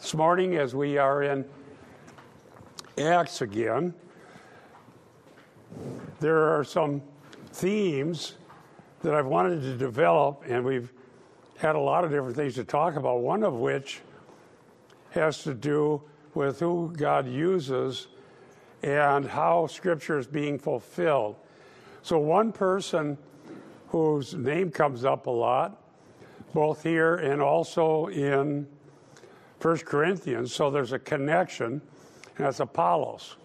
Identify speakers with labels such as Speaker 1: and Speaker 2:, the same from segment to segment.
Speaker 1: This morning, as we are in Acts again, there are some themes that I've wanted to develop, and we've had a lot of different things to talk about, one of which has to do with who God uses and how Scripture is being fulfilled. So, one person whose name comes up a lot, both here and also in 1 Corinthians, so there's a connection, and that's Apollos.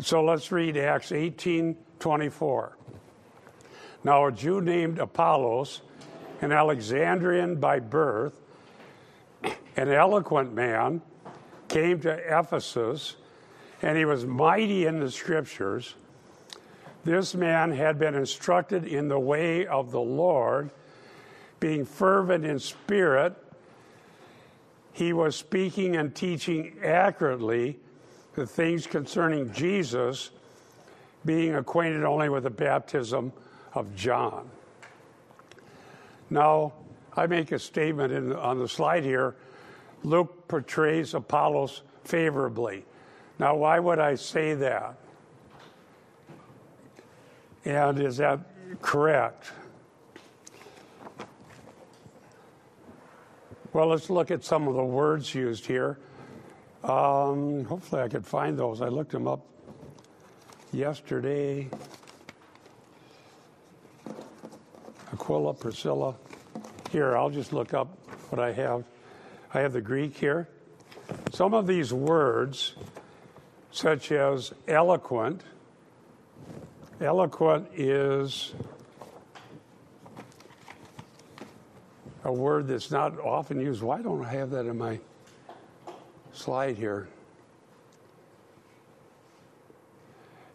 Speaker 1: So let's read Acts 18 24. Now, a Jew named Apollos, an Alexandrian by birth, an eloquent man, came to Ephesus, and he was mighty in the scriptures. This man had been instructed in the way of the Lord, being fervent in spirit. He was speaking and teaching accurately the things concerning Jesus, being acquainted only with the baptism of John. Now, I make a statement in, on the slide here. Luke portrays Apollos favorably. Now, why would I say that? And is that correct? Well, let's look at some of the words used here. Um, hopefully, I could find those. I looked them up yesterday. Aquila, Priscilla. Here, I'll just look up what I have. I have the Greek here. Some of these words, such as eloquent, eloquent is a word that's not often used. Why don't I have that in my slide here?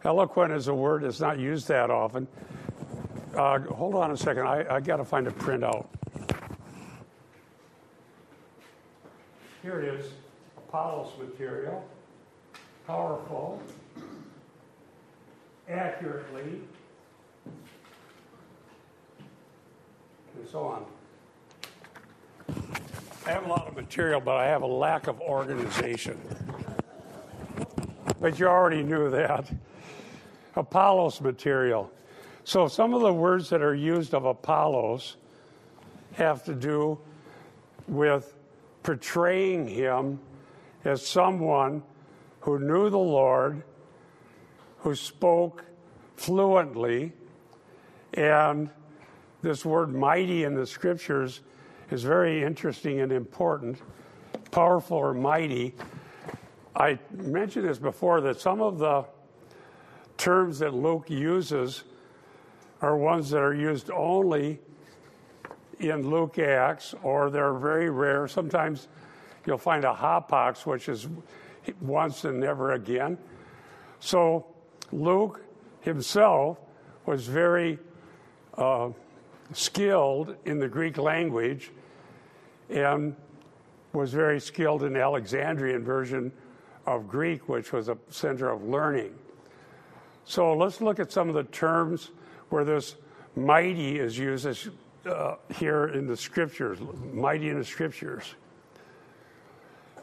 Speaker 1: Eloquent is a word that's not used that often. Uh, hold on a second. I, I got to find a printout. Here it is Apollos material. Powerful. Accurately. And so on. I have a lot of material, but I have a lack of organization. But you already knew that. Apollos material. So some of the words that are used of Apollos have to do with portraying him as someone who knew the Lord, who spoke fluently, and this word mighty in the scriptures is very interesting and important. Powerful or mighty. I mentioned this before that some of the terms that Luke uses are ones that are used only in Luke Acts, or they're very rare. Sometimes you'll find a hapax, which is once and never again. So Luke himself was very uh, skilled in the Greek language and was very skilled in the Alexandrian version of Greek, which was a center of learning. So let's look at some of the terms where this mighty is used as, uh, here in the scriptures, mighty in the scriptures.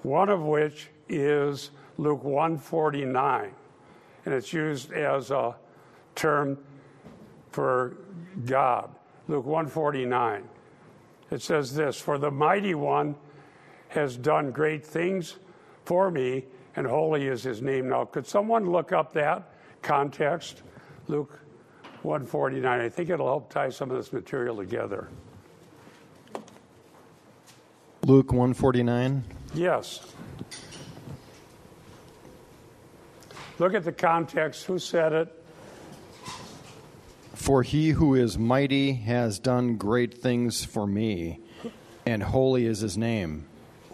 Speaker 1: One of which is Luke 149, and it's used as a term for God. Luke 149. It says this, "For the mighty one has done great things for me, and holy is his name." Now, could someone look up that context? Luke 149. I think it'll help tie some of this material together.
Speaker 2: Luke 149.
Speaker 1: Yes. Look at the context. Who said it?
Speaker 2: For he who is mighty has done great things for me, and holy is his name.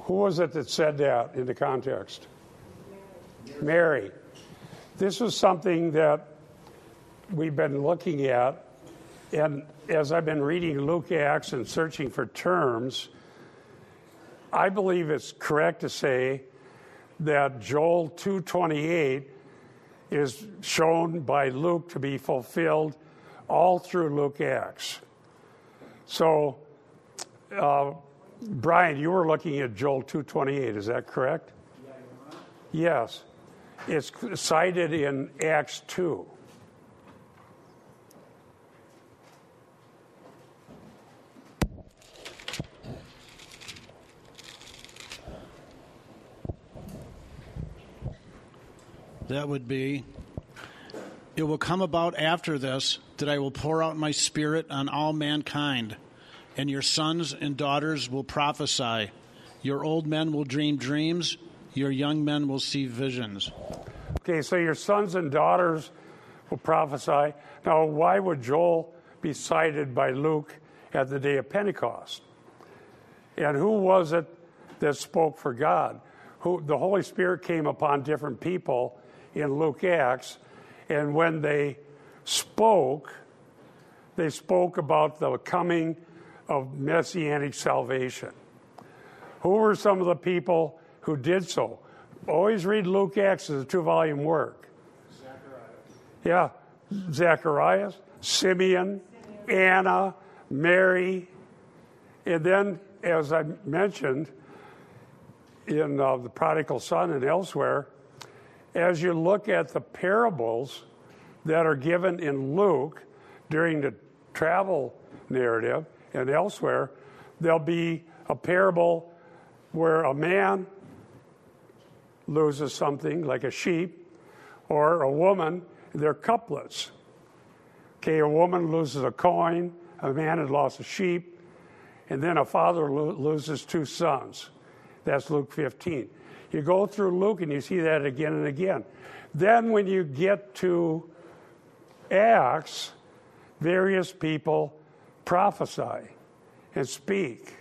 Speaker 1: Who was it that said that in the context? Mary. This is something that we've been looking at, and as I've been reading Luke Acts and searching for terms, I believe it's correct to say that Joel 228 is shown by Luke to be fulfilled all through Luke Acts. So, uh, Brian, you were looking at Joel 2:28. Is that correct? Yes. It's cited in Acts 2.
Speaker 3: That would be It will come about after this that I will pour out my spirit on all mankind, and your sons and daughters will prophesy. Your old men will dream dreams, your young men will see visions.
Speaker 1: Okay, so your sons and daughters will prophesy. Now, why would Joel be cited by Luke at the day of Pentecost? And who was it that spoke for God? Who the Holy Spirit came upon different people in Luke Acts, and when they spoke, they spoke about the coming of messianic salvation. Who were some of the people who did so? Always read Luke Acts as a two volume work. Zacharias. Yeah, Zacharias, Simeon, Anna, Mary. And then, as I mentioned in uh, The Prodigal Son and elsewhere, as you look at the parables that are given in Luke during the travel narrative and elsewhere, there'll be a parable where a man loses something like a sheep or a woman, they're couplets. Okay, a woman loses a coin, a man had lost a sheep, and then a father lo- loses two sons. That's Luke 15. You go through Luke and you see that again and again. Then, when you get to Acts, various people prophesy and speak.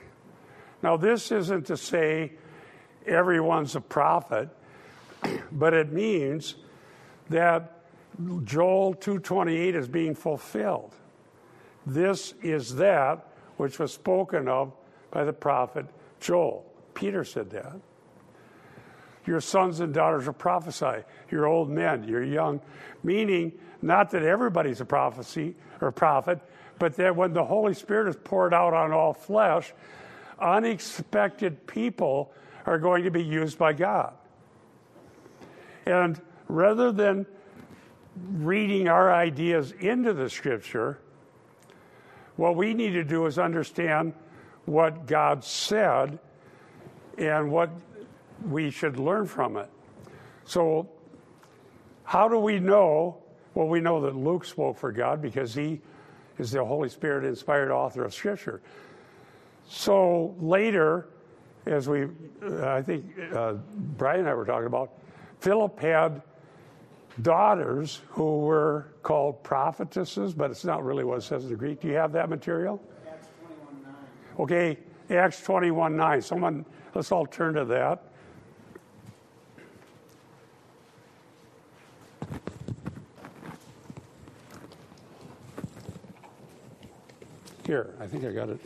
Speaker 1: Now, this isn't to say everyone's a prophet, but it means that Joel 2:28 is being fulfilled. This is that which was spoken of by the prophet Joel. Peter said that. Your sons and daughters will prophesy. Your old men, your young, meaning not that everybody's a prophecy or prophet, but that when the Holy Spirit is poured out on all flesh, unexpected people are going to be used by God. And rather than reading our ideas into the scripture, what we need to do is understand what God said and what we should learn from it. So, how do we know? Well, we know that Luke spoke for God because he is the Holy Spirit inspired author of Scripture. So later, as we, uh, I think uh, Brian and I were talking about, Philip had daughters who were called prophetesses, but it's not really what it says in the Greek. Do you have that material?
Speaker 3: Acts 21 9.
Speaker 1: Okay, Acts 21 9. Someone, let's all turn to that. Here, I think I got it.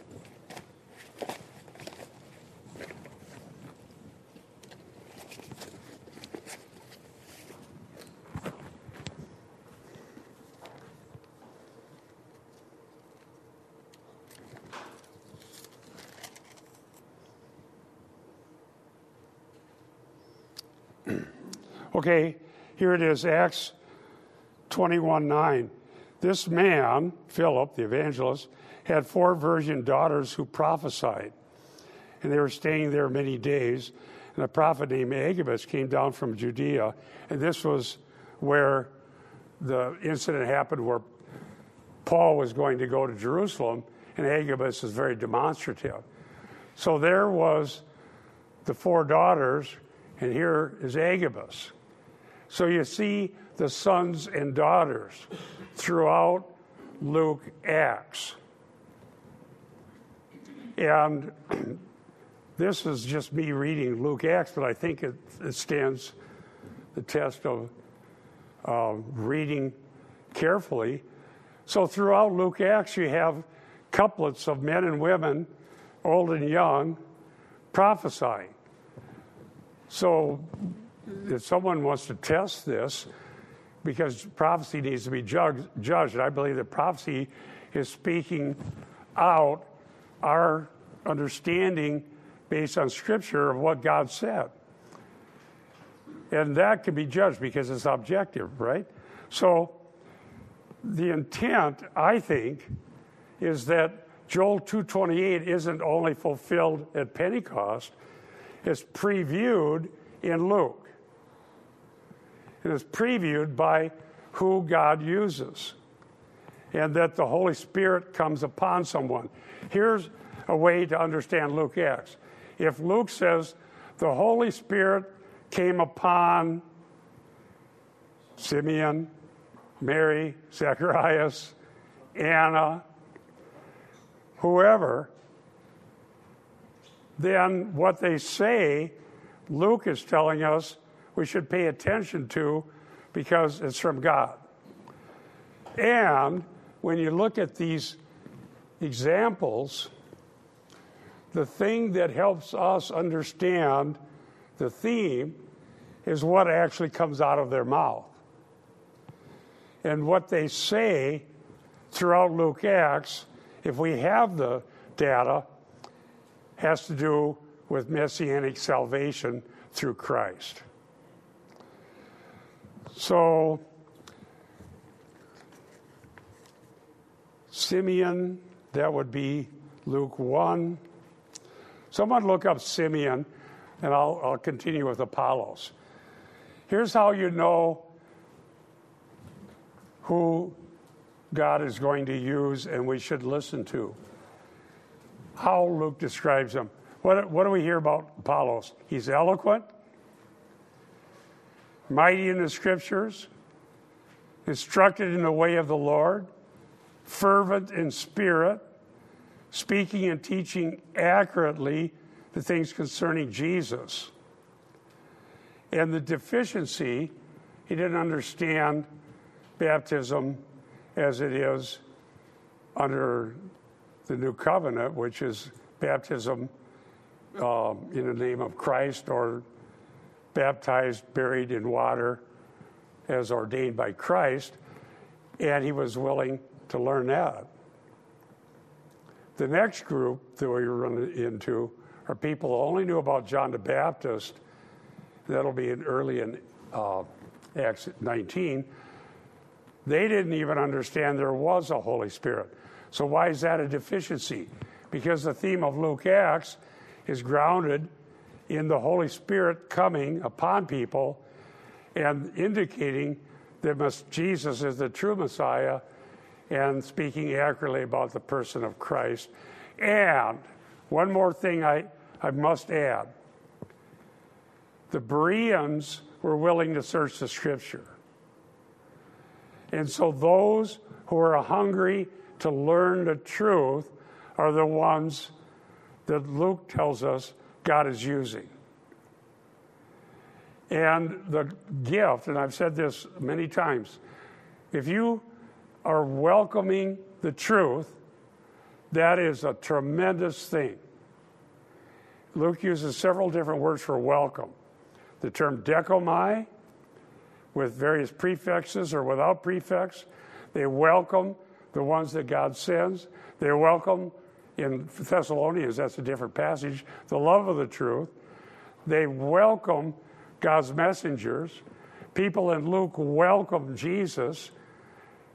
Speaker 1: Okay, here it is, Acts 21 9. This man, Philip, the evangelist, had four virgin daughters who prophesied. And they were staying there many days. And a prophet named Agabus came down from Judea. And this was where the incident happened where Paul was going to go to Jerusalem. And Agabus is very demonstrative. So there was the four daughters, and here is Agabus. So you see the sons and daughters throughout Luke Acts. And this is just me reading Luke Acts, but I think it, it stands the test of uh, reading carefully. So throughout Luke Acts, you have couplets of men and women, old and young, prophesying. So if someone wants to test this, because prophecy needs to be judged, judged, I believe that prophecy is speaking out our understanding based on Scripture of what God said. And that can be judged because it's objective, right? So the intent, I think, is that Joel 228 isn't only fulfilled at Pentecost, it's previewed in Luke. It is previewed by who God uses, and that the Holy Spirit comes upon someone. Here's a way to understand Luke Acts. If Luke says the Holy Spirit came upon Simeon, Mary, Zacharias, Anna, whoever, then what they say, Luke is telling us we should pay attention to because it's from God. And when you look at these examples, the thing that helps us understand the theme is what actually comes out of their mouth. And what they say throughout Luke Acts, if we have the data, has to do with messianic salvation through Christ. So, Simeon, that would be Luke 1. Someone look up Simeon, and I'll, I'll continue with Apollos. Here's how you know who God is going to use and we should listen to. How Luke describes him. What, what do we hear about Apollos? He's eloquent, mighty in the scriptures, instructed in the way of the Lord, fervent in spirit, speaking and teaching accurately the things concerning Jesus. And the deficiency, he didn't understand baptism as it is under the new covenant, which is baptism um, in the name of Christ or baptized, buried in water as ordained by Christ. And he was willing to learn that. The next group that we run into are people who only knew about John the Baptist. That'll be in early in uh, Acts 19. They didn't even understand there was a Holy Spirit. So, why is that a deficiency? Because the theme of Luke Acts is grounded in the Holy Spirit coming upon people and indicating that Jesus is the true Messiah and speaking accurately about the person of Christ. And one more thing I, I must add the Bereans were willing to search the scripture. And so those who are hungry to learn the truth are the ones that Luke tells us God is using. And the gift, and I've said this many times, if you are welcoming the truth, that is a tremendous thing. Luke uses several different words for welcome. The term dechomai, with various prefixes or without prefix, they welcome the ones that God sends. They welcome in Thessalonians, that's a different passage, the love of the truth. They welcome God's messengers. People in Luke welcome Jesus,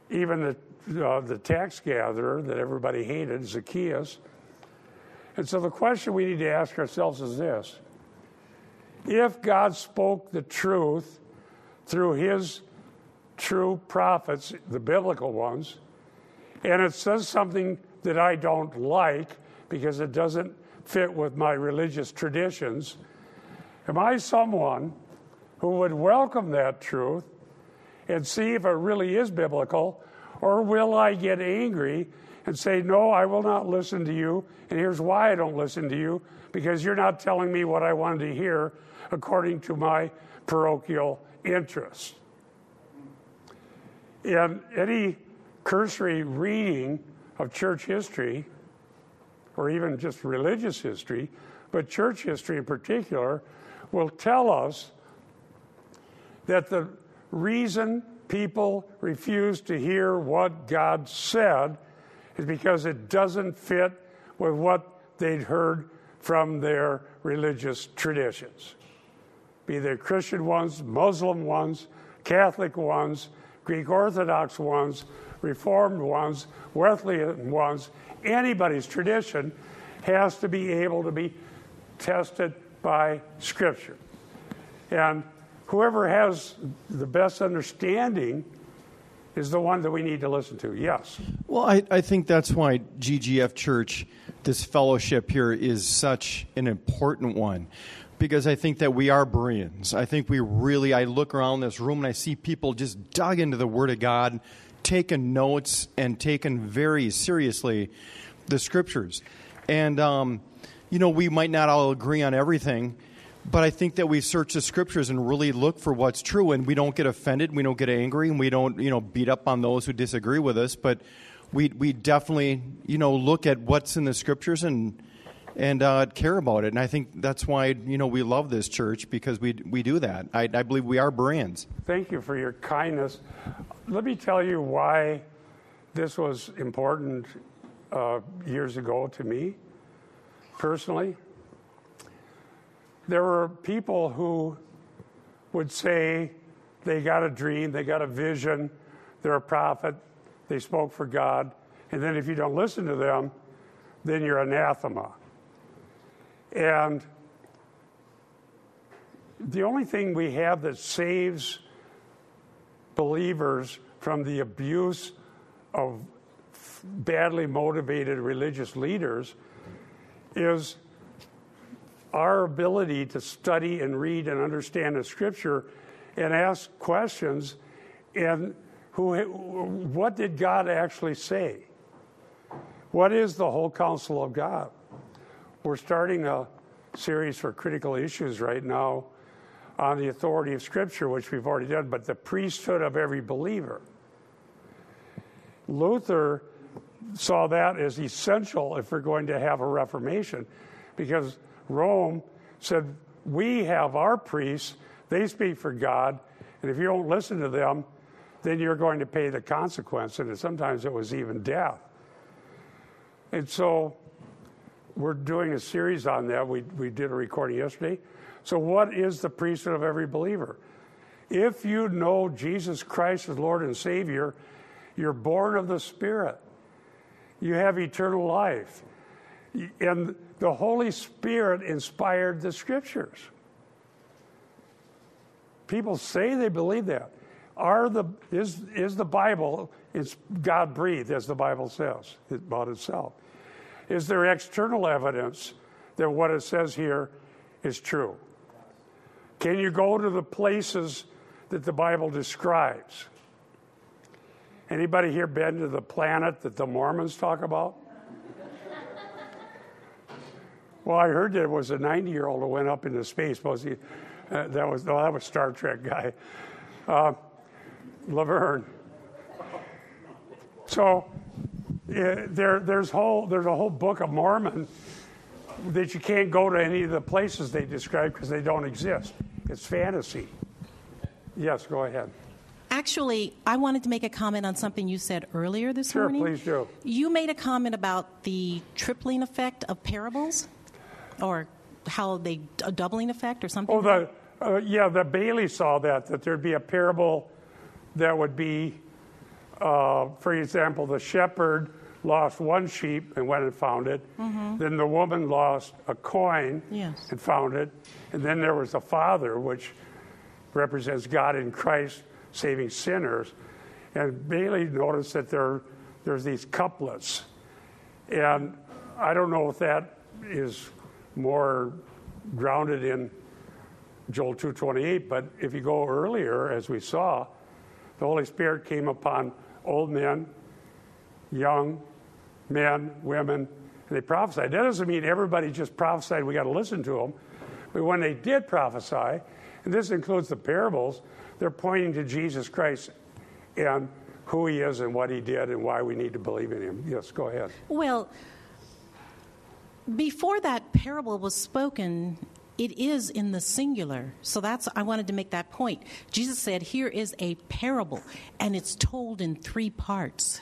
Speaker 1: even the, uh, the tax gatherer that everybody hated, Zacchaeus. And so the question we need to ask ourselves is this If God spoke the truth through his true prophets, the biblical ones, and it says something that I don't like because it doesn't fit with my religious traditions, am I someone who would welcome that truth and see if it really is biblical, or will I get angry and say, No, I will not listen to you, and here's why I don't listen to you because you're not telling me what I wanted to hear according to my parochial interests? In any cursory reading of church history, or even just religious history, but church history in particular, will tell us that the reason people refuse to hear what God said is because it doesn't fit with what they'd heard from their religious traditions, be they Christian ones, Muslim ones, Catholic ones, Greek Orthodox ones, Reformed ones, Wesleyan ones, anybody's tradition has to be able to be tested by Scripture. And whoever has the best understanding is the one that we need to listen to. Yes.
Speaker 2: Well, I, I think that's why GGF Church, this fellowship here, is such an important one. Because I think that we are Bereans. I think we really, I look around this room and I see people just dug into the Word of God, taking notes, and taking very seriously the Scriptures. And, um, you know, we might not all agree on everything, but I think that we search the scriptures and really look for what's true, and we don't get offended, we don't get angry, and we don't, you know, beat up on those who disagree with us. But we we definitely, you know, look at what's in the scriptures and and uh, care about it. And I think that's why you know we love this church because we we do that. I, I believe we are Bereans.
Speaker 1: Thank you for your kindness. Let me tell you why this was important uh, years ago to me personally there were people who would say they got a dream, they got a vision, they're a prophet, they spoke for God, and then if you don't listen to them, then you're anathema. And the only thing we have that saves believers from the abuse of badly motivated religious leaders is our ability to study and read and understand the scripture and ask questions and who what did God actually say? What is the whole counsel of God? We're starting a series for critical issues right now on the authority of scripture which we've already done but the priesthood of every believer. Luther saw that as essential if we're going to have a reformation because Rome said, We have our priests, they speak for God, and if you don't listen to them, then you're going to pay the consequence. And sometimes it was even death. And so we're doing a series on that. We, we did a recording yesterday. So, what is the priesthood of every believer? If you know Jesus Christ as Lord and Savior, you're born of the Spirit. You have eternal life. And the Holy Spirit inspired the scriptures. People say they believe that. Are the, is, is the Bible, is God breathed, as the Bible says about itself? Is there external evidence that what it says here is true? Can you go to the places that the Bible describes? Anybody here been to the planet that the Mormons talk about? Well, I heard that it was a 90 year old who went up into space. Was he? Uh, that was no, that was Star Trek guy, uh, Laverne. So uh, there, there's whole there's a whole book of Mormon that you can't go to any of the places they describe because they don't exist. It's fantasy. Yes, go ahead.
Speaker 4: Actually, I wanted to make a comment on something you said earlier this
Speaker 1: sure,
Speaker 4: morning.
Speaker 1: Sure, please do.
Speaker 4: You made a comment about the tripling effect of parables or how they a doubling effect or something?
Speaker 1: Oh, the uh, yeah, the Bailey saw that that there'd be a parable that would be, uh, for example, the shepherd lost one sheep and went and found it. Mm-hmm. Then the woman lost a coin
Speaker 4: yes.
Speaker 1: and found it, and then there was the father, which represents God in Christ saving sinners. And Bailey noticed that there there's these couplets, and I don't know if that is more grounded in Joel 2:28, but if you go earlier as we saw, the Holy Spirit came upon old men, young men, women, and they prophesied. That doesn't mean everybody just prophesied, we got to listen to them. But when they did prophesy, and this includes the parables, they're pointing to Jesus Christ and who he is and what he did and why we need to believe in him. Yes, go ahead.
Speaker 4: Well, before that parable was spoken, it is in the singular. So that's I wanted to make that point. Jesus said, "Here is a parable, and it's told in three parts."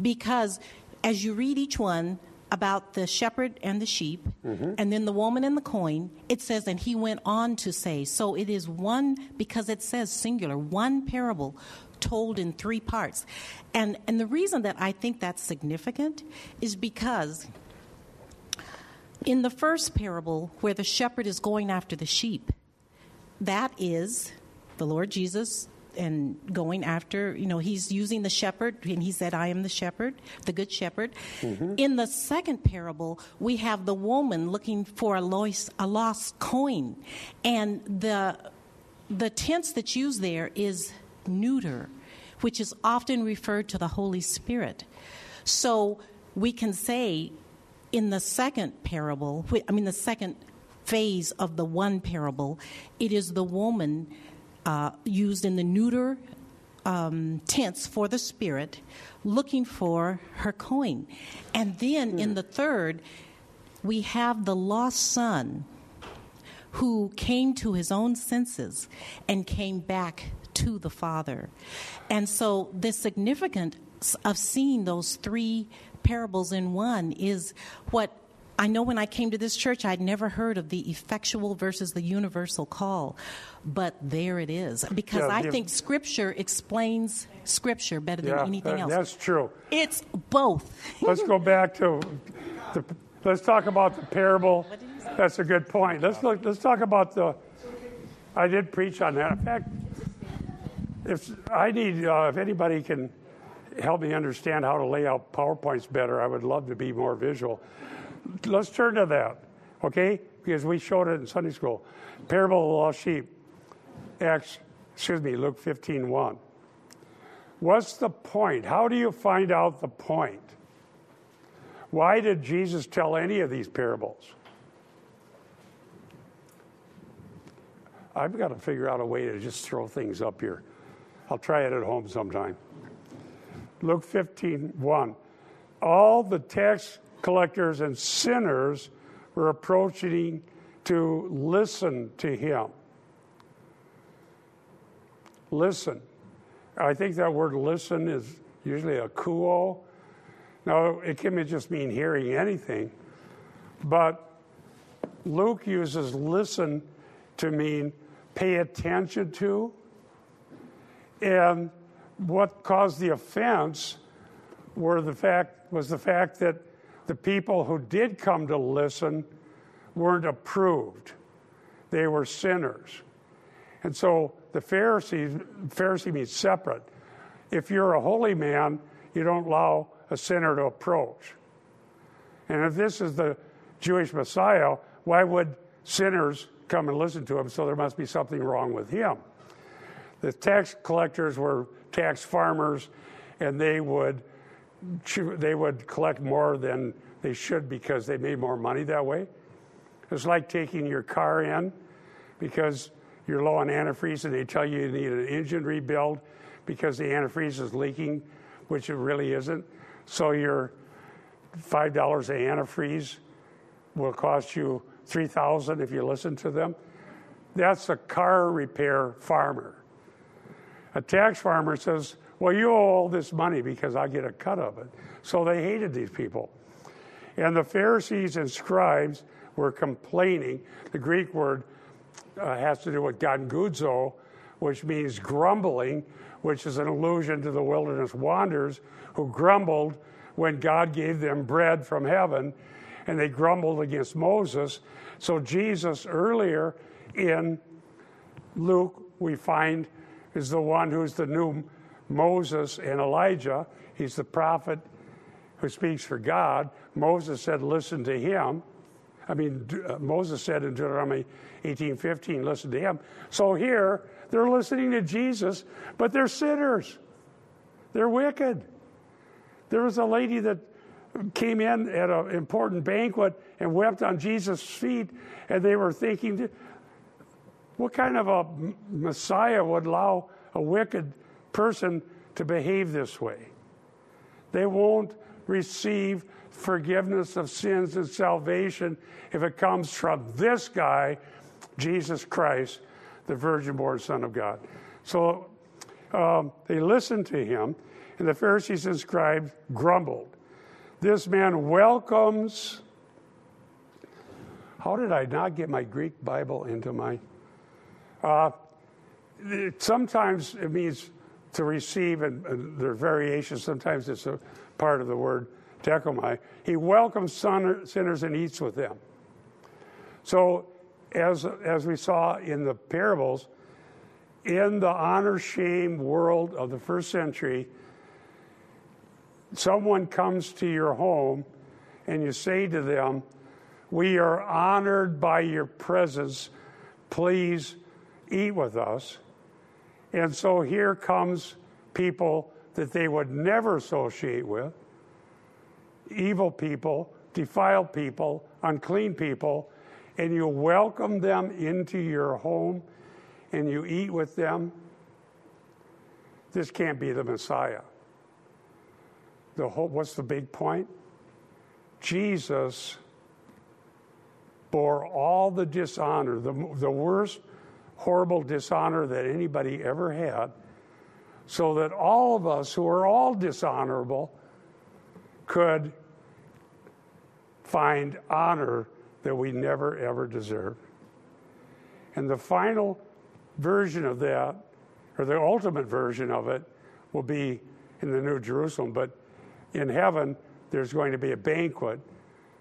Speaker 4: Because as you read each one, about the shepherd and the sheep, mm-hmm. and then the woman and the coin, it says, and he went on to say, so it is one, because it says singular, one parable told in three parts. And, and the reason that I think that's significant is because in the first parable, where the shepherd is going after the sheep, that is the Lord Jesus and going after, you know, he's using the shepherd, and he said, I am the shepherd, the good shepherd. Mm-hmm. In the second parable, we have the woman looking for a lost, a lost coin. And the, the tense that's used there is neuter, which is often referred to the Holy Spirit. So we can say in the second parable, I mean, the second phase of the one parable, it is the woman uh, used in the neuter um, tense for the spirit looking for her coin. And then in the third, we have the lost son who came to his own senses and came back to the Father. And so the significance of seeing those three parables in one is what I know when I came to this church, I'd never heard of the effectual versus the universal call, but there it is. Because
Speaker 1: Yeah,
Speaker 4: I think Scripture explains Scripture better than
Speaker 1: Yeah,
Speaker 4: anything else.
Speaker 1: that's true.
Speaker 4: It's both.
Speaker 1: Let's go back to the, let's talk about the parable. That's a good point. Let's look, let's talk about the. I did preach on that. In fact, if I need, uh, if anybody can help me understand how to lay out PowerPoints better, I would love to be more visual. Let's turn to that, okay? Because we showed it in Sunday school. Parable of the lost sheep. Acts, excuse me, Luke 15, 1. What's the point? How do you find out the point? Why did Jesus tell any of these parables? I've got to figure out a way to just throw things up here. I'll try it at home sometime. Luke 15, 1. All the tax collectors and sinners were approaching to listen to him. Listen. I think that word listen is usually akouo. Now, it can just mean hearing anything, but Luke uses listen to mean pay attention to. And what caused the offense were the fact, was the fact that the people who did come to listen weren't approved. They were sinners. And so the Pharisees, Pharisee means separate. If you're a holy man, you don't allow a sinner to approach. And if this is the Jewish Messiah, why would sinners come and listen to him? So there must be something wrong with him. The tax collectors were tax farmers, and they would they would collect more than they should because they made more money that way. It's like taking your car in because you're low on antifreeze and they tell you you need an engine rebuild because the antifreeze is leaking, which it really isn't. So your five dollars of antifreeze will cost you three thousand if you listen to them. That's a car repair farmer. A tax farmer says, Well, you owe all this money because I get a cut of it. So they hated these people. And the Pharisees and scribes were complaining. The Greek word uh, has to do with ganguzo, which means grumbling, which is an allusion to the wilderness wanderers who grumbled when God gave them bread from heaven, and they grumbled against Moses. So Jesus, earlier in Luke, we find, is the one who's the new Moses and Elijah. He's the prophet who speaks for God. Moses said, Listen to him. I mean, uh, Moses said in Deuteronomy 18:15, "Listen to him." So here they're listening to Jesus, but they're sinners. They're wicked. There was a lady that came in at an important banquet and wept on Jesus' feet, and they were thinking, what kind of a Messiah would allow a wicked person to behave this way? They won't receive forgiveness of sins and salvation if it comes from this guy, Jesus Christ, the virgin born Son of God. So um, they listened to him, and the Pharisees and scribes grumbled. This man welcomes. How did I not get my Greek Bible into my? Uh, it, sometimes it means to receive, and, and there are variations. Sometimes it's a part of the word dechomai. He welcomes sinners and eats with them. So, as, as we saw in the parables, in the honor shame world of the first century, someone comes to your home and you say to them, We are honored by your presence. Please eat with us. And so here comes people that they would never associate with evil people, defiled people, unclean people, and you welcome them into your home and you eat with them. This can't be the Messiah. The whole, what's the big point? Jesus bore all the dishonor, the, the worst horrible dishonor that anybody ever had, so that all of us who are all dishonorable could find honor that we never ever deserved. And the final version of that, or the ultimate version of it, will be in the New Jerusalem. But in heaven, there's going to be a banquet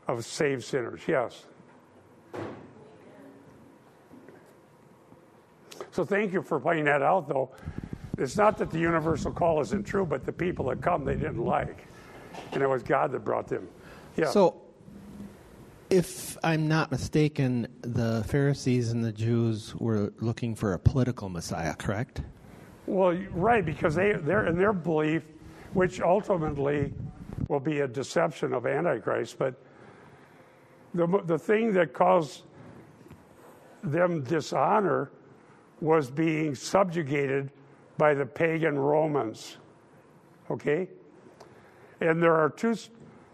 Speaker 1: of saved sinners. Yes. So thank you for pointing that out, though. It's not that the universal call isn't true, but the people that come they didn't like. And it was God that brought them. Yeah.
Speaker 5: So, if I'm not mistaken, the Pharisees and the Jews were looking for a political Messiah, correct?
Speaker 1: Well, right, because they, they're in their belief, which ultimately will be a deception of Antichrist, but the, the thing that caused them dishonor was being subjugated by the pagan Romans. Okay? And there are two,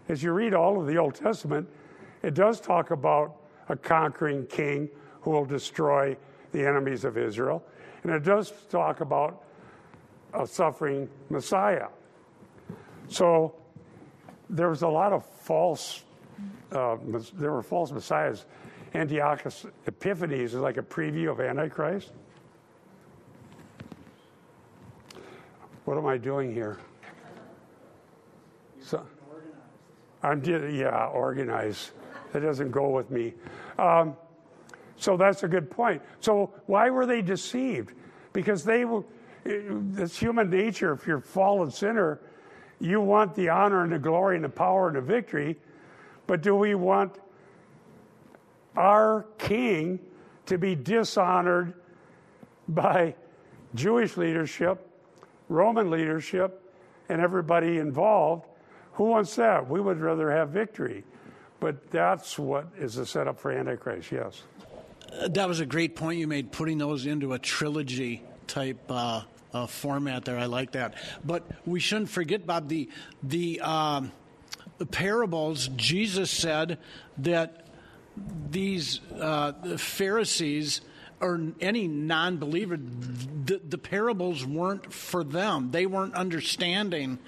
Speaker 1: as you read all of the Old Testament, it does talk about a conquering king who will destroy the enemies of Israel. And it does talk about a suffering Messiah. So there was a lot of false, uh, there were false messiahs. Antiochus Epiphanes is like a preview of Antichrist. What am I doing here? So, I'm yeah, organize. That doesn't go with me. Um, so that's a good point. So why were they deceived? Because they were. It's human nature. If you're a fallen sinner, you want the honor and the glory and the power and the victory. But do we want our king to be dishonored by Jewish leadership Roman leadership and everybody involved. Who wants that? We would rather have victory. But that's what is the setup for Antichrist, yes.
Speaker 3: Uh, that was a great point you made, putting those into a trilogy type uh, uh, format there. I like that. But we shouldn't forget, Bob, the, the, um, the parables, Jesus said that these uh, Pharisees or any non believer, the, the parables weren't for them. They weren't understanding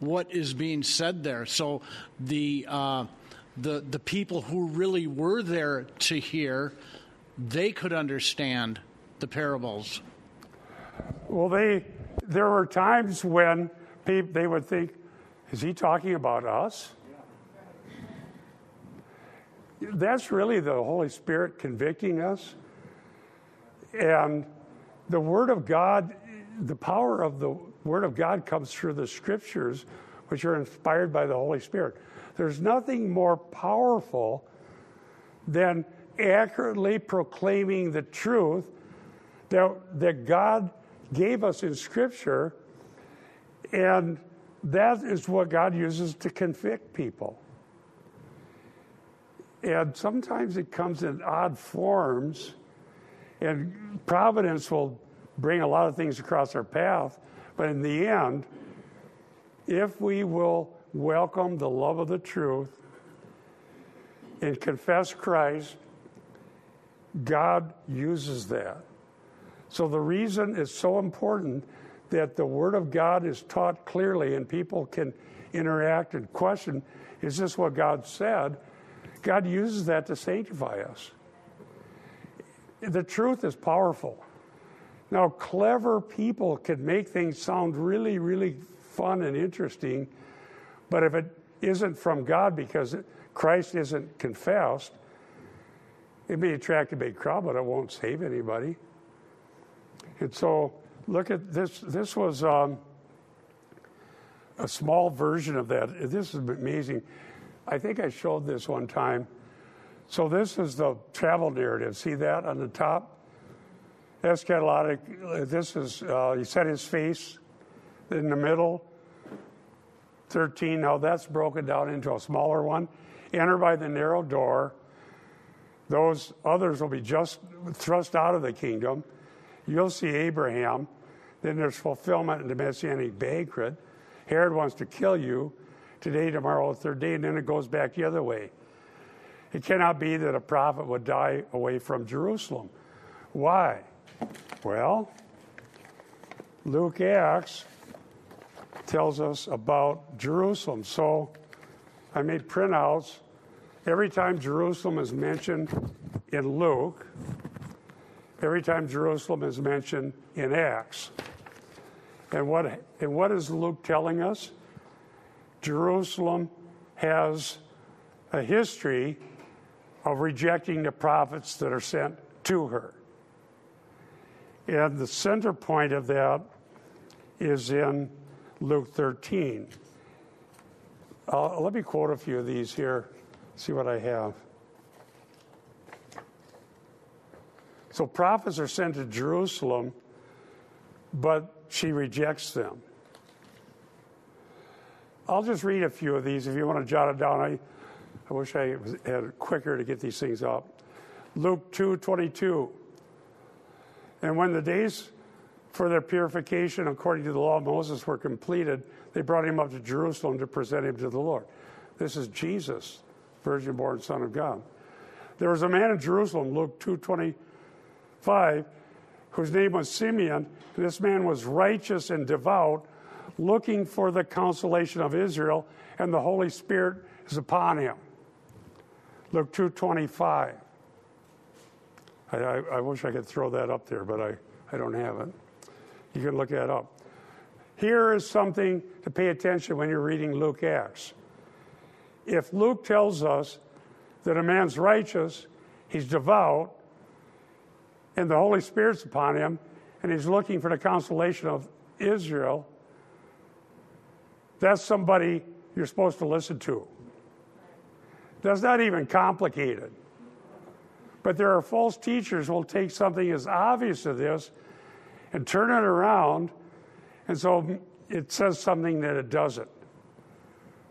Speaker 3: what is being said there. So the, uh, the, the people who really were there to hear, they could understand the parables.
Speaker 1: Well, they, there were times when people, they would think, is he talking about us? That's really the Holy Spirit convicting us and the Word of God, the power of the Word of God comes through the Scriptures, which are inspired by the Holy Spirit. There's nothing more powerful than accurately proclaiming the truth that, that God gave us in Scripture, and that is what God uses to convict people. And sometimes it comes in odd forms and providence will bring a lot of things across our path, but in the end, if we will welcome the love of the truth and confess Christ, God uses that. So the reason it's so important that the Word of God is taught clearly and people can interact and question Is this what God said? God uses that to sanctify us. The truth is powerful. Now, clever people can make things sound really, really fun and interesting, but if it isn't from God because Christ isn't confessed, it may attract a big crowd, but it won't save anybody. And so, look at this. This was um, a small version of that. This is amazing. I think I showed this one time. So, this is the travel narrative. See that on the top? Eschatologic. This is, uh, he set his face in the middle. 13. Now, that's broken down into a smaller one. Enter by the narrow door those others will be just thrust out of the kingdom. You'll see Abraham. Then there's fulfillment in the messianic banquet. Herod wants to kill you today, tomorrow, the third day, and then it goes back the other way. It cannot be that a prophet would die away from Jerusalem. Why? Well, Luke Acts tells us about Jerusalem. So I made printouts Every time Jerusalem is mentioned in Luke, every time Jerusalem is mentioned in Acts. And what, and what is Luke telling us? Jerusalem has a history of rejecting the prophets that are sent to her. And the center point of that is in Luke 13. Uh, let me quote a few of these here see what I have. So prophets are sent to Jerusalem, but she rejects them. I'll just read a few of these if you want to jot it down. I, I wish I had it quicker to get these things up. Luke 2 22. And when the days for their purification according to the law of Moses were completed, they brought him up to Jerusalem to present him to the Lord. This is Jesus virgin born Son of God. There was a man in Jerusalem, Luke 2.25, whose name was Simeon. This man was righteous and devout, looking for the consolation of Israel, and the Holy Spirit is upon him. Luke 2.25. I, I, I wish I could throw that up there, but I, I don't have it. You can look that up. Here is something to pay attention when you're reading Luke Acts if Luke tells us that a man's righteous, he's devout, and the Holy Spirit's upon him, and he's looking for the consolation of Israel, that's somebody you're supposed to listen to. That's not even complicated. But there are false teachers who will take something as obvious as this and turn it around, and so it says something that it doesn't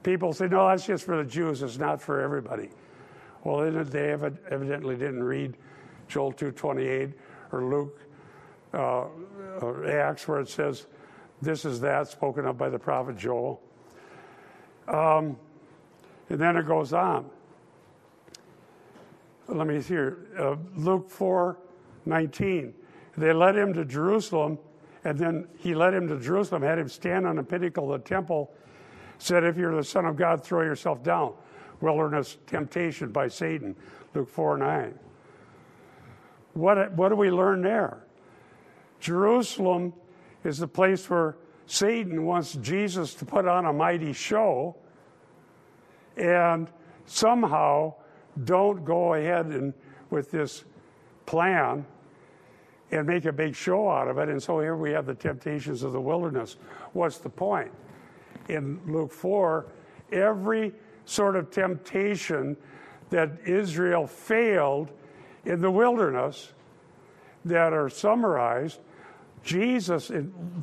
Speaker 1: people say, no, that's just for the Jews, it's not for everybody. Well, they evidently didn't read Joel 2.28 or Luke uh, or Acts where it says, this is that spoken of by the prophet Joel. Um, and then it goes on. Let me see here. Uh, Luke 4 19. They led him to Jerusalem, and then he led him to Jerusalem, had him stand on the pinnacle of the temple said, If you're the Son of God, throw yourself down. Wilderness temptation by Satan, Luke 4 9. What, what do we learn there? Jerusalem is the place where Satan wants Jesus to put on a mighty show and somehow don't go ahead and with this plan and make a big show out of it. And so here we have the temptations of the wilderness. What's the point? in Luke 4, every sort of temptation that Israel failed in the wilderness that are summarized. Jesus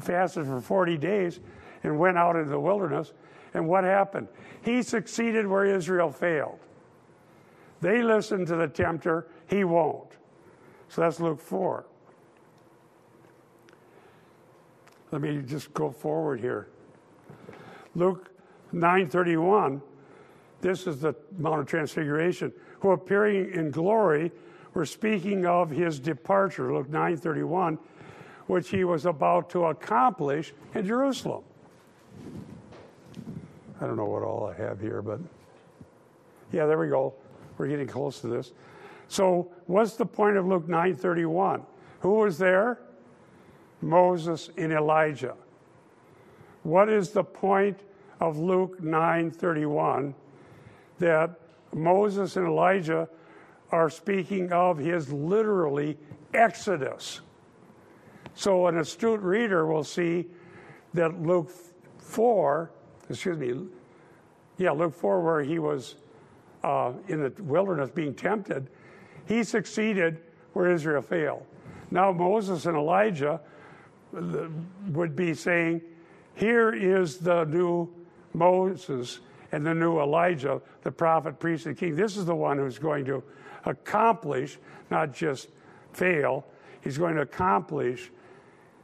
Speaker 1: fasted for 40 days and went out into the wilderness. And what happened? He succeeded where Israel failed. They listen to the tempter, he won't. So that's Luke 4. Let me just go forward here. Luke 9:31, this is the Mount of Transfiguration, who appearing in glory were speaking of his departure, Luke 9:31, which he was about to accomplish in Jerusalem. I don't know what all I have here, but Yeah, there we go. We're getting close to this. So, what's the point of Luke 9:31? Who was there? Moses and Elijah. What is the point of Luke 9:31 that Moses and Elijah are speaking of his literally exodus. So an astute reader will see that Luke 4, excuse me, yeah, Luke 4, where he was uh, in the wilderness being tempted, he succeeded where Israel failed. Now Moses and Elijah would be saying, Here is the new Moses and the new Elijah, the prophet, priest, and king. This is the one who's going to accomplish, not just fail, he's going to accomplish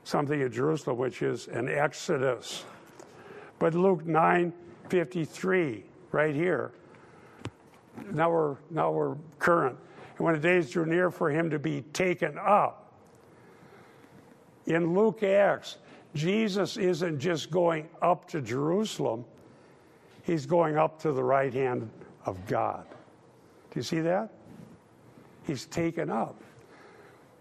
Speaker 1: something in Jerusalem, which is an exodus. But Luke 9 53, right here. Now we're, now we're current. And when the days drew near for him to be taken up, in Luke Acts, Jesus isn't just going up to Jerusalem, he's going up to the right hand of God. Do you see that? He's taken up.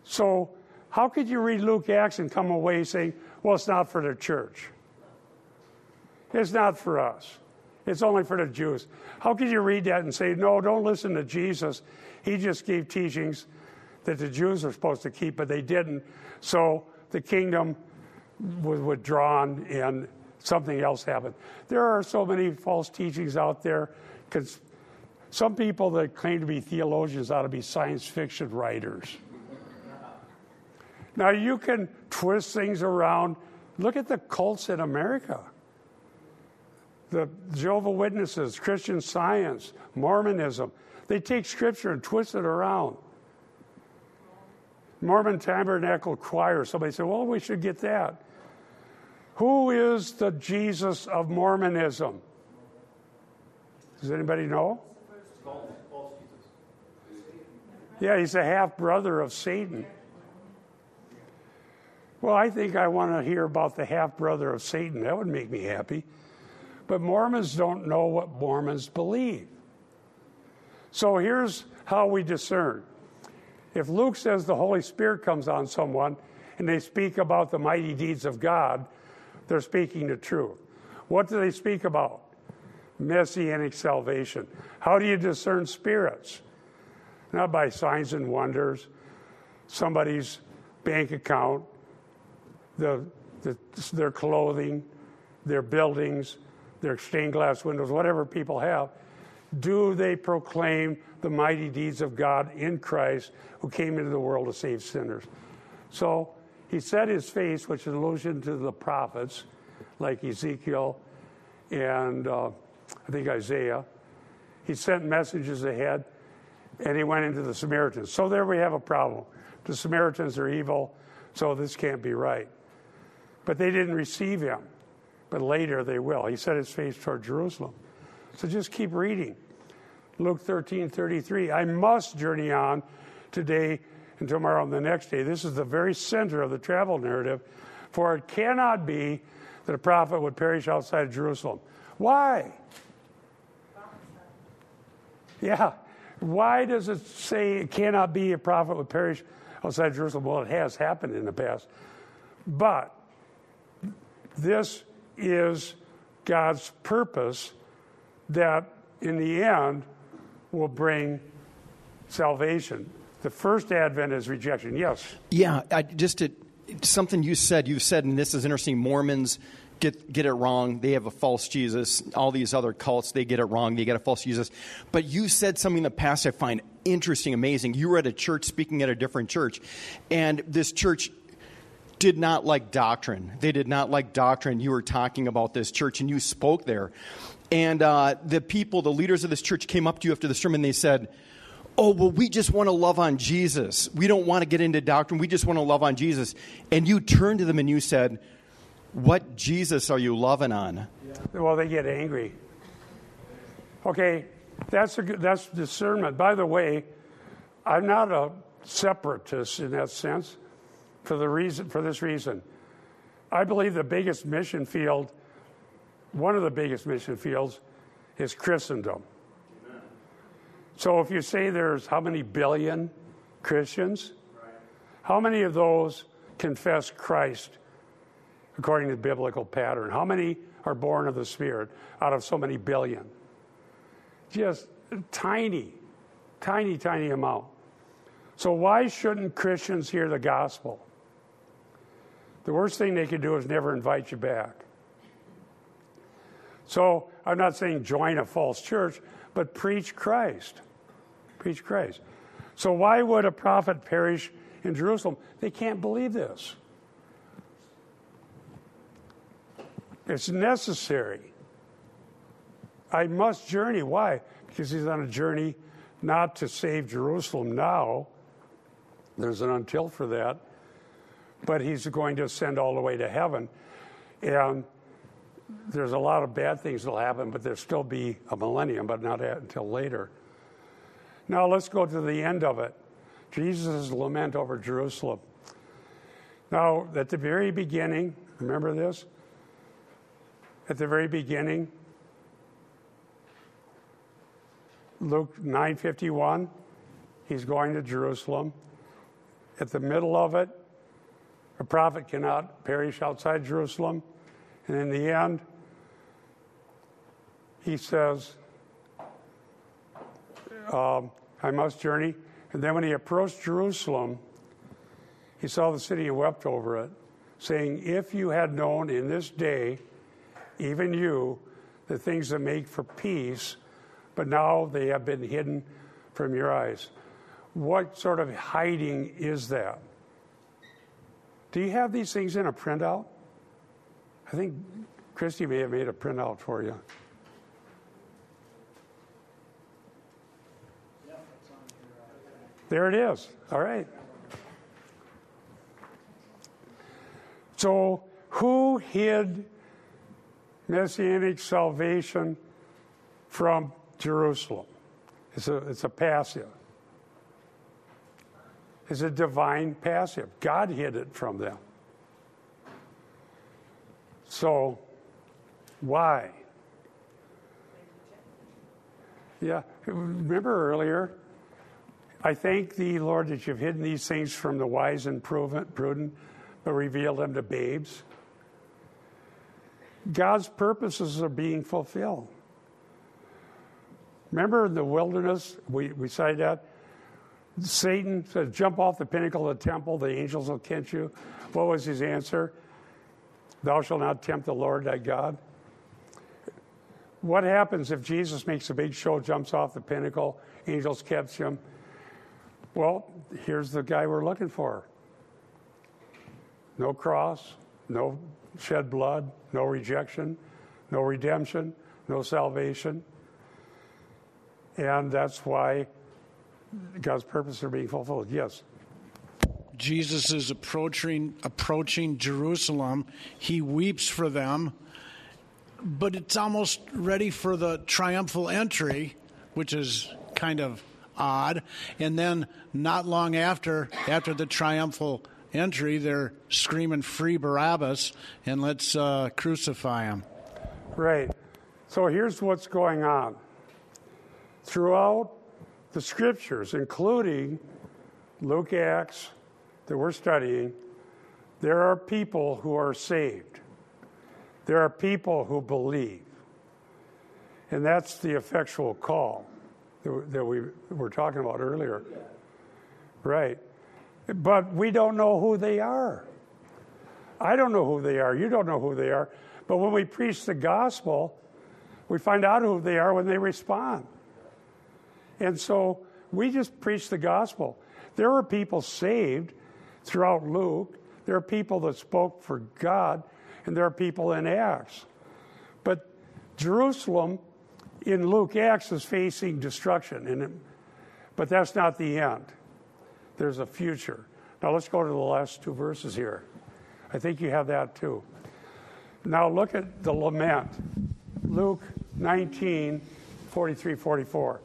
Speaker 1: So, how could you read Luke Acts and come away saying, well, it's not for the church? It's not for us. It's only for the Jews. How could you read that and say, no, don't listen to Jesus? He just gave teachings that the Jews are supposed to keep, but they didn't. So the kingdom was withdrawn and something else happened. There are so many false teachings out there. Because some people that claim to be theologians ought to be science fiction writers. Now, you can twist things around. Look at the cults in America the Jehovah Witnesses, Christian Science, Mormonism. They take scripture and twist it around. Mormon Tabernacle Choir, somebody said, well, we should get that. Who is the Jesus of Mormonism? Does anybody know? Yeah, he's a half brother of Satan. Well, I think I want to hear about the half brother of Satan. That would make me happy. But Mormons don't know what Mormons believe. So here's how we discern. If Luke says the Holy Spirit comes on someone and they speak about the mighty deeds of God, they're speaking the truth. What do they speak about? Messianic salvation. How do you discern spirits? Not by signs and wonders, somebody's bank account, the, the, their clothing, their buildings, their stained glass windows, whatever people have. Do they proclaim the mighty deeds of God in Christ who came into the world to save sinners? So he set his face, which is an allusion to the prophets like Ezekiel and uh, I think Isaiah. He sent messages ahead and he went into the Samaritans. So there we have a problem. The Samaritans are evil, so this can't be right. But they didn't receive him. But later they will. He set his face toward Jerusalem. So just keep reading. Luke 13 33. I must journey on today and tomorrow and the next day. This is the very center of the travel narrative, for it cannot be that a prophet would perish outside of Jerusalem. Why? Yeah. Why does it say it cannot be a prophet would perish outside Jerusalem? Well, it has happened in the past. But this is God's purpose that in the end will bring salvation. The first advent is rejection. Yes.
Speaker 2: Yeah, I, just to, something you said. You said, and this is interesting. Mormons get get it wrong. They have a false Jesus. All these other cults, they get it wrong. They get a false Jesus. But you said something in the past I find interesting, amazing. You were at a church speaking at a different church, and this church did not like doctrine. They did not like doctrine. You were talking about this church, and you spoke there. And uh, the people, the leaders of this church, came up to you after the sermon. They said, Oh, well, we just want to love on Jesus. We don't want to get into doctrine. We just want to love on Jesus. And you turned to them and you said, What Jesus are you loving on?
Speaker 1: Well, they get angry. Okay, that's, a, that's discernment. By the way, I'm not a separatist in that sense for, the reason, for this reason. I believe the biggest mission field, one of the biggest mission fields, is Christendom. So if you say there's how many billion Christians, how many of those confess Christ according to the biblical pattern? How many are born of the Spirit out of so many billion? Just tiny, tiny, tiny amount. So why shouldn't Christians hear the gospel? The worst thing they could do is never invite you back. So I'm not saying join a false church, but preach Christ. Preach Christ. So why would a prophet perish in Jerusalem? They can't believe this. It's necessary. I must journey. Why? Because he's on a journey not to save Jerusalem now. There's an until for that. But he's going to ascend all the way to heaven. And there's a lot of bad things that'll happen, but there'll still be a millennium, but not until later. Now let's go to the end of it. Jesus' lament over Jerusalem. Now, at the very beginning, remember this? At the very beginning, Luke 9:51, he's going to Jerusalem. At the middle of it, a prophet cannot perish outside Jerusalem. And in the end, he says, um, I must journey. And then when he approached Jerusalem, he saw the city and wept over it, saying, If you had known in this day, even you, the things that make for peace, but now they have been hidden from your eyes. What sort of hiding is that? Do you have these things in a printout? I think Christy may have made a printout for you. There it is. All right. So, who hid messianic salvation from Jerusalem? It's a, it's a passive. It's a divine passive. God hid it from them. So, why? Yeah, remember earlier, I thank thee, Lord, that you've hidden these things from the wise and prudent, but revealed them to babes. God's purposes are being fulfilled. Remember in the wilderness, we, we cited that? Satan says, Jump off the pinnacle of the temple, the angels will catch you. What was his answer? Thou shalt not tempt the Lord thy God. What happens if Jesus makes a big show, jumps off the pinnacle, angels catch him? Well, here's the guy we're looking for no cross, no shed blood, no rejection, no redemption, no salvation. And that's why God's purposes are being fulfilled. Yes.
Speaker 3: Jesus is approaching approaching Jerusalem. He weeps for them, but it's almost ready for the triumphal entry, which is kind of odd. And then not long after after the triumphal entry, they're screaming free Barabbas and let's uh, crucify him.
Speaker 1: Right. So here's what's going on. Throughout the scriptures, including Luke Acts, that we're studying, there are people who are saved. There are people who believe. And that's the effectual call that we were talking about earlier. Right. But we don't know who they are. I don't know who they are. You don't know who they are. But when we preach the gospel, we find out who they are when they respond. And so we just preach the gospel. There were people saved throughout Luke. There are people that spoke for God, and there are people in Acts. But Jerusalem in Luke Acts is facing destruction, and but that's not the end. There's a future. Now let's go to the last two verses here. I think you have that too. Now look at the lament. Luke 19, 43, 44.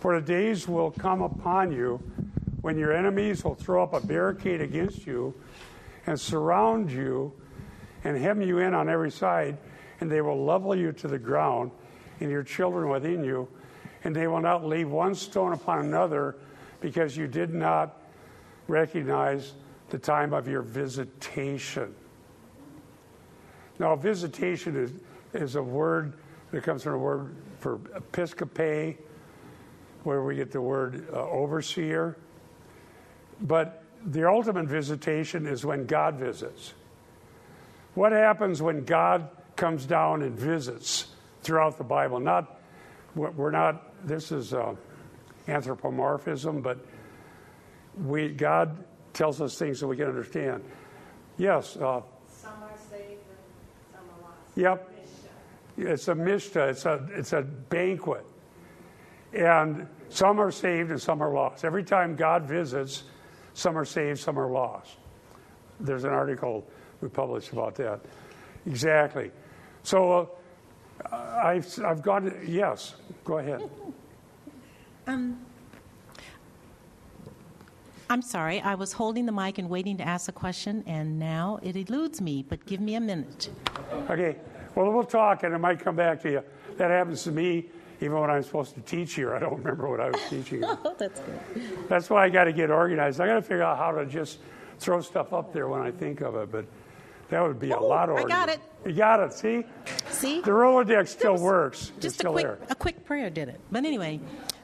Speaker 1: For the days will come upon you when your enemies will throw up a barricade against you and surround you and hem you in on every side, and they will level you to the ground and your children within you, and they will not leave one stone upon another because you did not recognize the time of your visitation. Now, visitation is, is a word that comes from a word for episcope, where we get the word uh, overseer. But the ultimate visitation is when God visits. What happens when God comes down and visits throughout the Bible? Not, we're not, this is uh, anthropomorphism, but we, God tells us things that we can understand. Yes. Uh,
Speaker 6: some are saved and some are lost.
Speaker 1: Yep. It's a mishta. It's a it's a banquet, and some are saved and some are lost. Every time God visits, some are saved, some are lost. There's an article we published about that. Exactly. So uh, I've I've gone. Yes. Go ahead.
Speaker 4: Um, I'm sorry, I was holding the mic and waiting to ask a question, and now it eludes me, but give me a minute.
Speaker 1: Okay. Well, we'll talk, and it might come back to you. That happens to me even when I'm supposed to teach here. I don't remember what I was teaching.
Speaker 4: Oh, that's good.
Speaker 1: That's why I got to get organized. I got to figure out how to just throw stuff up there when I think of it, but that would be a lot of
Speaker 4: I got
Speaker 1: it. You got it. See?
Speaker 4: See?
Speaker 1: The Rolodex still works. It's
Speaker 4: Just a
Speaker 1: still
Speaker 4: quick,
Speaker 1: there.
Speaker 4: a quick prayer did it. But anyway,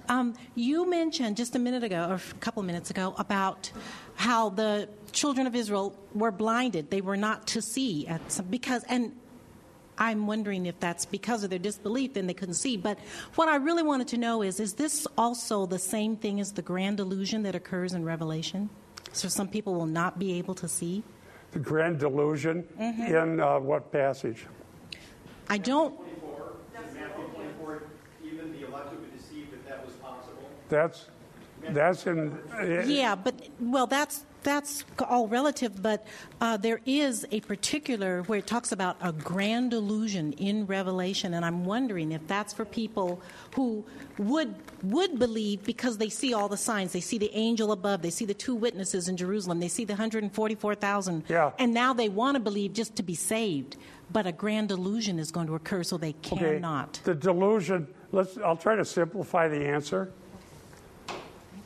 Speaker 4: um, you mentioned just a minute ago, or a couple of minutes ago, about how the children of Israel were blinded; they were not to see at some, because and. I'm wondering if that's because of their disbelief, then they couldn't see. But what I really wanted to know is is this also the same thing as the grand illusion that occurs in Revelation? So some people will not be able to see?
Speaker 1: The grand delusion
Speaker 4: Mm-hmm.
Speaker 1: in uh, what passage?
Speaker 4: I don't.
Speaker 2: Even the elect would be deceived if that was possible.
Speaker 1: That's that's in. uh,
Speaker 4: Yeah, but well, that's that's all relative. But uh, there is a particular where it talks about a grand illusion in Revelation, and I'm wondering if that's for people who would would believe because they see all the signs. They see the angel above. They see the two witnesses in Jerusalem. They see the 144,000.
Speaker 1: Yeah.
Speaker 4: And now they want to believe just to be saved. But a grand illusion is going to occur, so they
Speaker 1: Okay.
Speaker 4: cannot.
Speaker 1: The delusion. Let's. I'll try to simplify the answer.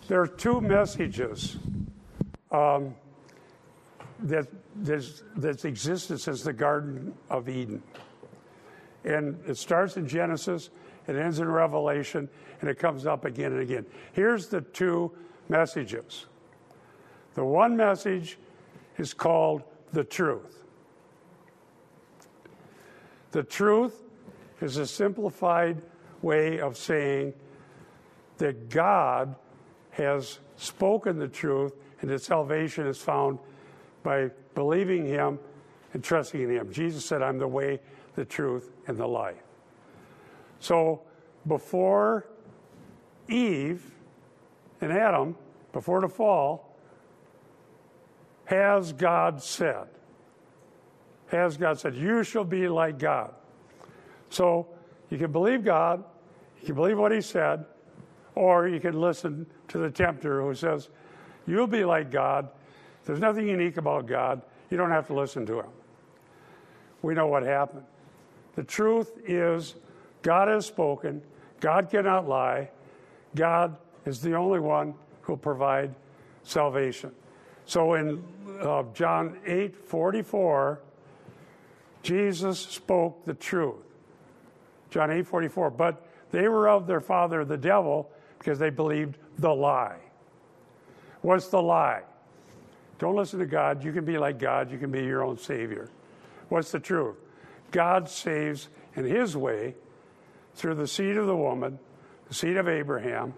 Speaker 1: There are two messages um, that that's, that's existed since the Garden of Eden, and it starts in Genesis, it ends in Revelation, and it comes up again and again. Here's the two messages. The one message is called the truth. The truth is a simplified way of saying that God has spoken the truth and that salvation is found by believing Him and trusting in Him. Jesus said, I'm the way, the truth, and the life. So before Eve and Adam, before the fall, has God said, has God said, You shall be like God. So you can believe God, you can believe what He said, or you can listen to the tempter who says, You'll be like God. There's nothing unique about God. You don't have to listen to Him. We know what happened. The truth is, God has spoken, God cannot lie, God is the only one who will provide salvation. So in uh, John 8 44, Jesus spoke the truth. John 8 44. But they were of their father, the devil, because they believed the lie. What's the lie? Don't listen to God. You can be like God, you can be your own Savior. What's the truth? God saves in His way through the seed of the woman, the seed of Abraham,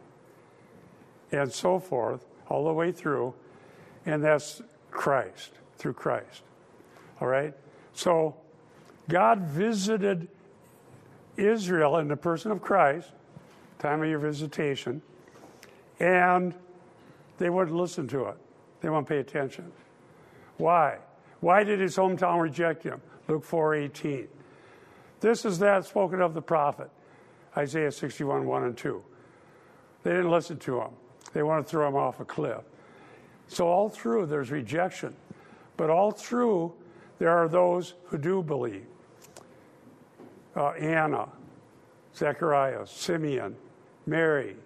Speaker 1: and so forth, all the way through. And that's Christ, through Christ. All right? So, God visited Israel in the person of Christ, time of your visitation, and they wouldn't listen to it. They won't pay attention. Why? Why did his hometown reject him? Luke 4:18. This is that spoken of the prophet, Isaiah 61, 1 and 2. They didn't listen to him. They want to throw him off a cliff. So all through there's rejection. But all through there are those who do believe. Uh, Anna, Zechariah, Simeon, Mary,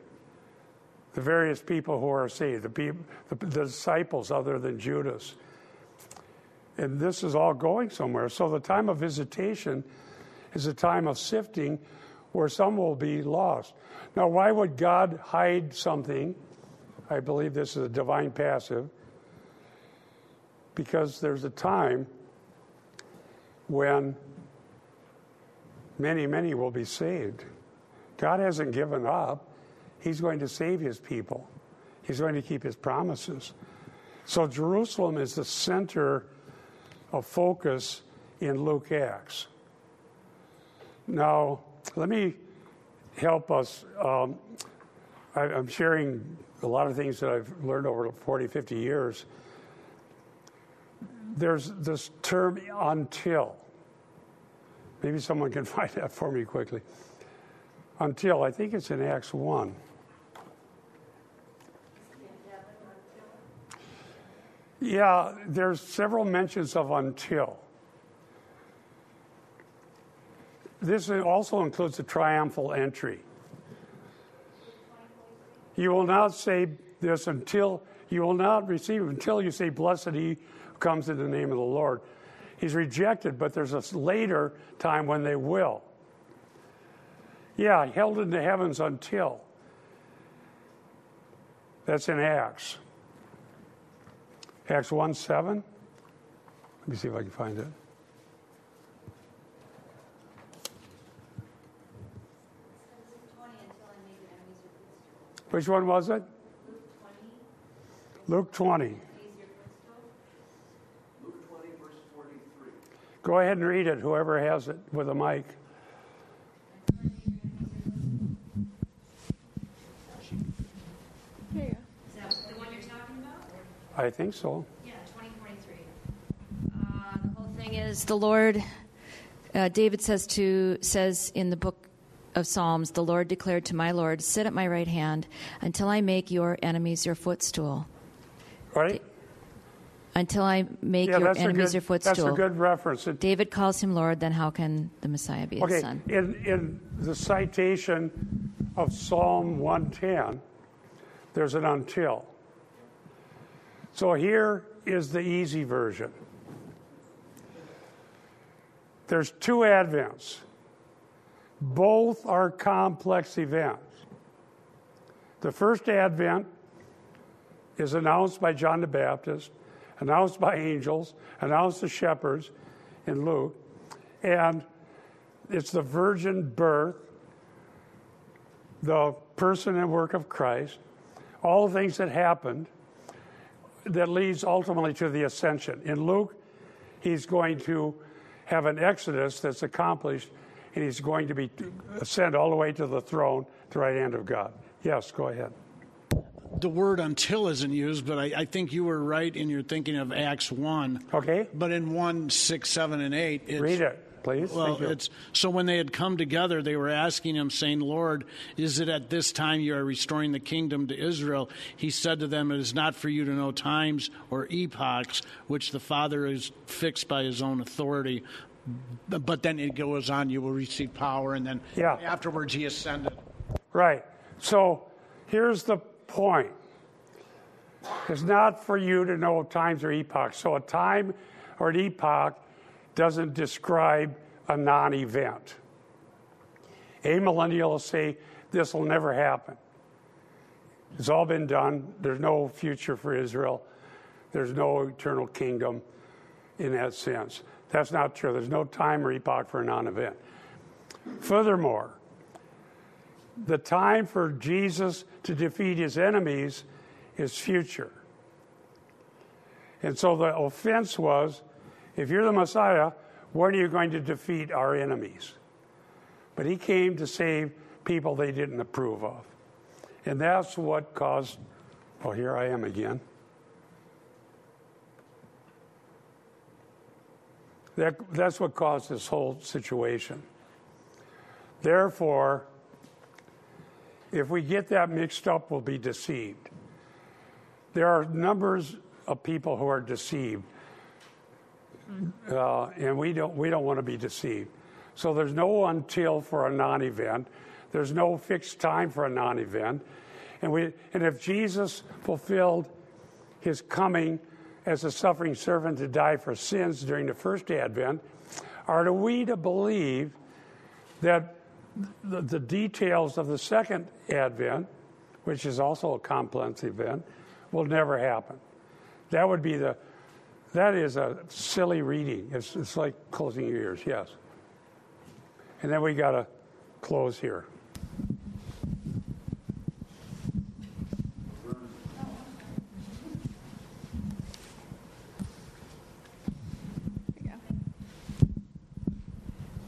Speaker 1: the various people who are saved, the, peop the, the disciples other than Judas. And this is all going somewhere. So the time of visitation is a time of sifting where some will be lost. Now, why would God hide something? I believe this is a divine passive. Because there's a time when many, many will be saved. God hasn't given up. He's going to save his people, he's going to keep his promises. So, Jerusalem is the center of focus in Luke Acts. Now, let me help us. Um, I, I'm sharing a lot of things that I've learned over 40, 50 years. There's this term until. Maybe someone can find that for me quickly. Until, I think it's in Acts 1. Yeah, there's several mentions of until. This also includes the triumphal entry. You will not say this until you will not receive until you say, Blessed he comes in the name of the Lord. He's rejected, but there's a later time when they will. Yeah, held in the heavens until. That's in Acts. Acts 1 7. Let me see if I can find it. Which one was it? Luke 20.
Speaker 7: Luke 20, verse 43.
Speaker 1: Go ahead and read it, whoever has it with a mic.
Speaker 8: Is that the one you're talking about?
Speaker 1: I think so.
Speaker 8: Yeah, 2043. Uh, the whole thing is the Lord. Uh, David says to says in the book of Psalms, the Lord declared to my Lord, "Sit at my right hand until I make your enemies your footstool."
Speaker 1: Right?
Speaker 8: Until I make
Speaker 1: Yeah,
Speaker 8: your enemies
Speaker 1: good,
Speaker 8: your
Speaker 1: that's a good reference. It-
Speaker 8: David calls him Lord. Then how can the Messiah be his
Speaker 1: okay,
Speaker 8: son?
Speaker 1: in, in the citation of Psalm 110, there's an until. So here is the easy version. There's two advents. Both are complex events. The first advent is announced by John the Baptist, announced by angels, announced to shepherds in Luke, and it's the virgin birth, the person and work of Christ, all the things that happened that leads ultimately to the ascension. In Luke, he's going to have an exodus that's accomplished, and he's going to be ascend all the way to the throne, the right hand of God. Yes, go ahead.
Speaker 3: The word until isn't used, but I, I think you were right in your thinking of Acts 1.
Speaker 1: Okay,
Speaker 3: But in 1, 6, 7, and 8, it's,
Speaker 1: read it, please.
Speaker 3: Well, it's so when they had come together, they were asking him, saying, "Lord, is it at this time you are restoring the kingdom to Israel?" He said to them, "It is not for you to know times or epochs which the Father is fixed by His own authority." But then it goes on, you will receive power, and then
Speaker 1: Yeah.
Speaker 3: afterwards he ascended.
Speaker 1: Right. So here's the point. It's not for you to know times or epochs. So a time or an epoch doesn't describe a non event. Amillennial will say, This will never happen. It's all been done. There's no future for Israel. There's no eternal kingdom in that sense. That's not true. There's no time or epoch for a non event. Furthermore, the time for Jesus to defeat his enemies is future. And so the offense was if you're the Messiah, when are you going to defeat our enemies? But he came to save people they didn't approve of. And that's what caused, well, here I am again. That, that's what caused this whole situation. Therefore, if we get that mixed up, we'll be deceived. There are numbers of people who are deceived, uh, and we don't we don't want to be deceived. So there's no until for a non-event. There's no fixed time for a non event. And, we, and if Jesus fulfilled his coming as a suffering servant to die for sins during the first advent, are we to believe that the, the details of the second advent, which is also a complex event, will never happen? That would be the, that is a silly reading. It's, it's like closing your ears, yes. And then we got to close here.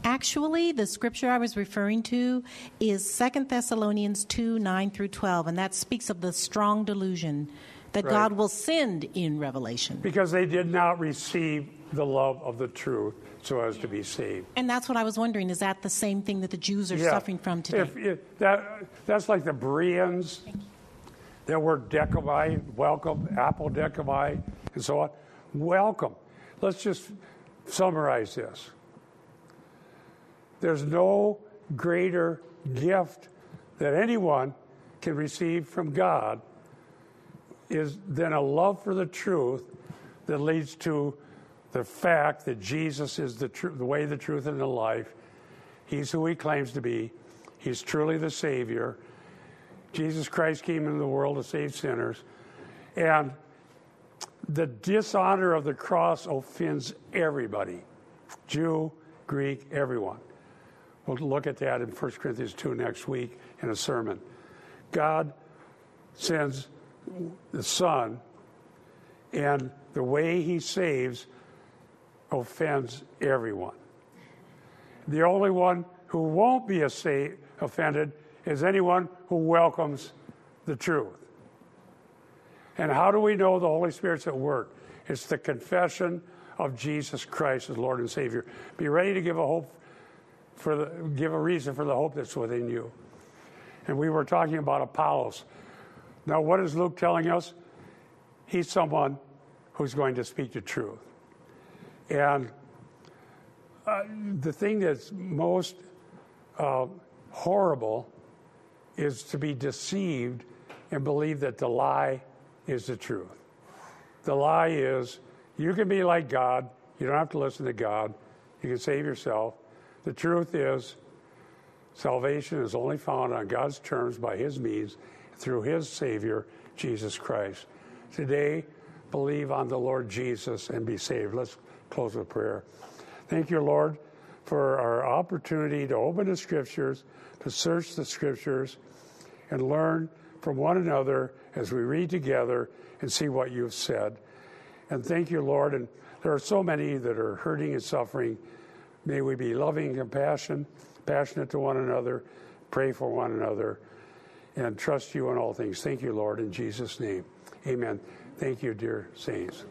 Speaker 4: Actually, the scripture I was referring to is Second Thessalonians 2 9 through 12, and that speaks of the strong delusion that
Speaker 1: Right.
Speaker 4: God will send in Revelation.
Speaker 1: Because they did not receive the love of the truth so as to be saved.
Speaker 4: And that's what I was wondering is that the same thing that the Jews are
Speaker 1: Yeah.
Speaker 4: suffering from today?
Speaker 1: If, if that, that's like the Bereans, that were dechomai, welcome, apodechomai, and so on. Welcome. Let's just summarize this. There's no greater gift that anyone can receive from God is then a love for the truth that leads to the fact that Jesus is the, tr- the way, the truth, and the life. He's who he claims to be. He's truly the Savior. Jesus Christ came into the world to save sinners. And the dishonor of the cross offends everybody Jew, Greek, everyone. We'll look at that in 1 Corinthians 2 next week in a sermon. God sends the Son, and the way He saves offends everyone. The only one who won't be assa- offended is anyone who welcomes the truth. And how do we know the Holy Spirit's at work? It's the confession of Jesus Christ as Lord and Savior. Be ready to give a hope for the, give a reason for the hope that's within you. And we were talking about Apollos. Now, what is Luke telling us? He's someone who's going to speak the truth. And uh, the thing that's most uh, horrible is to be deceived and believe that the lie is the truth. The lie is you can be like God, you don't have to listen to God, you can save yourself. The truth is salvation is only found on God's terms by His means through His Savior, Jesus Christ. Today, believe on the Lord Jesus and be saved. Let's close with prayer. Thank you, Lord, for our opportunity to open the Scriptures, to search the Scriptures, and learn from one another as we read together and see what you've said. And thank you, Lord. And there are so many that are hurting and suffering. May we be loving and compassion, passionate to one another, pray for one another, and trust you in all things. Thank you, Lord, in Jesus' name. Amen. Thank you, dear saints.